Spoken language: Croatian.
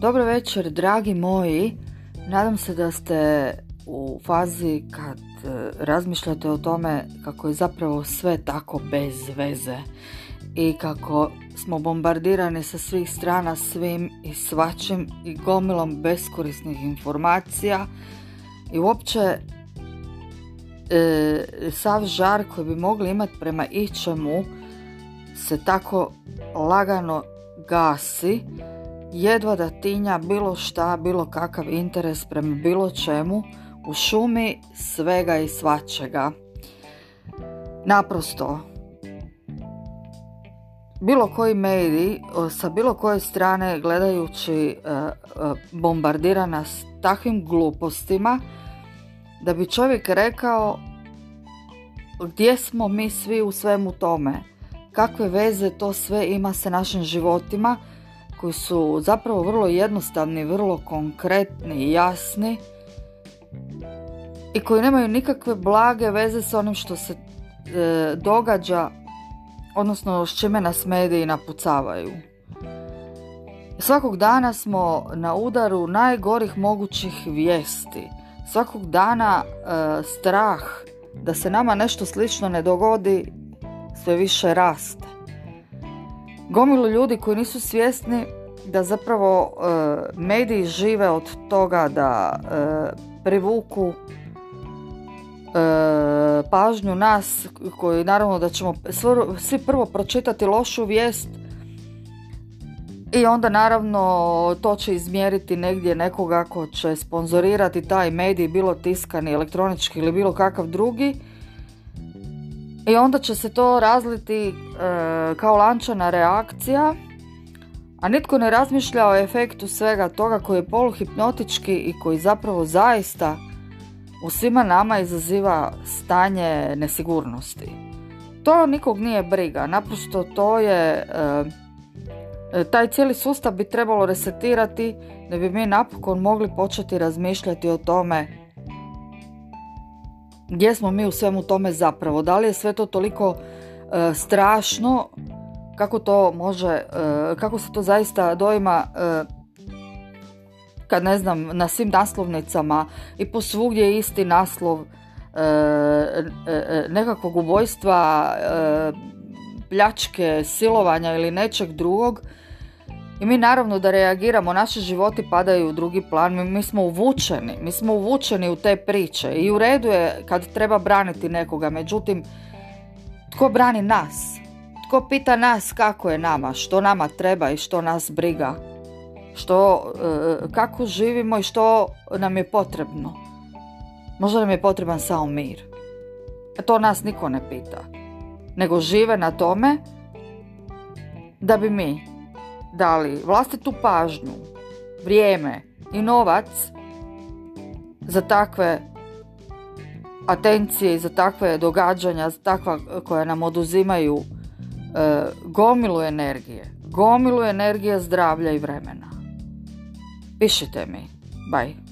Dobro večer, dragi moji. Nadam se da ste u fazi kad e, razmišljate o tome kako je zapravo sve tako bez veze i kako smo bombardirani sa svih strana svim i svačim i gomilom beskorisnih informacija i uopće e, sav žar koji bi mogli imati prema ičemu se tako lagano gasi jedva da tinja bilo šta, bilo kakav interes prema bilo čemu u šumi svega i svačega. Naprosto, bilo koji medij sa bilo koje strane gledajući e, e, bombardirana s takvim glupostima da bi čovjek rekao gdje smo mi svi u svemu tome, kakve veze to sve ima sa našim životima koji su zapravo vrlo jednostavni, vrlo konkretni i jasni i koji nemaju nikakve blage veze s onim što se e, događa, odnosno s čime nas mediji napucavaju. Svakog dana smo na udaru najgorih mogućih vijesti. Svakog dana e, strah da se nama nešto slično ne dogodi sve više raste gomilu ljudi koji nisu svjesni da zapravo e, mediji žive od toga da e, privuku e, pažnju nas koji naravno da ćemo svi prvo pročitati lošu vijest i onda naravno to će izmjeriti negdje nekoga ko će sponzorirati taj medij, bilo tiskani, elektronički ili bilo kakav drugi i onda će se to razliti e, kao lančana reakcija, a nitko ne razmišlja o efektu svega toga koji je poluhipnotički i koji zapravo zaista u svima nama izaziva stanje nesigurnosti. To nikog nije briga, naprosto to je, e, e, taj cijeli sustav bi trebalo resetirati da bi mi napokon mogli početi razmišljati o tome gdje smo mi u svemu tome zapravo? Da li je sve to toliko e, strašno? Kako to može, e, kako se to zaista doima e, kad ne znam, na svim naslovnicama i posvugdje je isti naslov nekakvog ubojstva, pljačke, silovanja ili nečeg drugog i mi naravno da reagiramo, naši životi padaju u drugi plan, mi, mi smo uvučeni, mi smo uvučeni u te priče i u redu je kad treba braniti nekoga, međutim, tko brani nas? Tko pita nas kako je nama, što nama treba i što nas briga? Što, e, kako živimo i što nam je potrebno? Možda nam je potreban samo mir. E, to nas niko ne pita. Nego žive na tome da bi mi dali vlastitu pažnju, vrijeme i novac za takve atencije i za takve događanja, za takva koja nam oduzimaju e, gomilu energije, gomilu energije zdravlja i vremena. Pišite mi. Bye.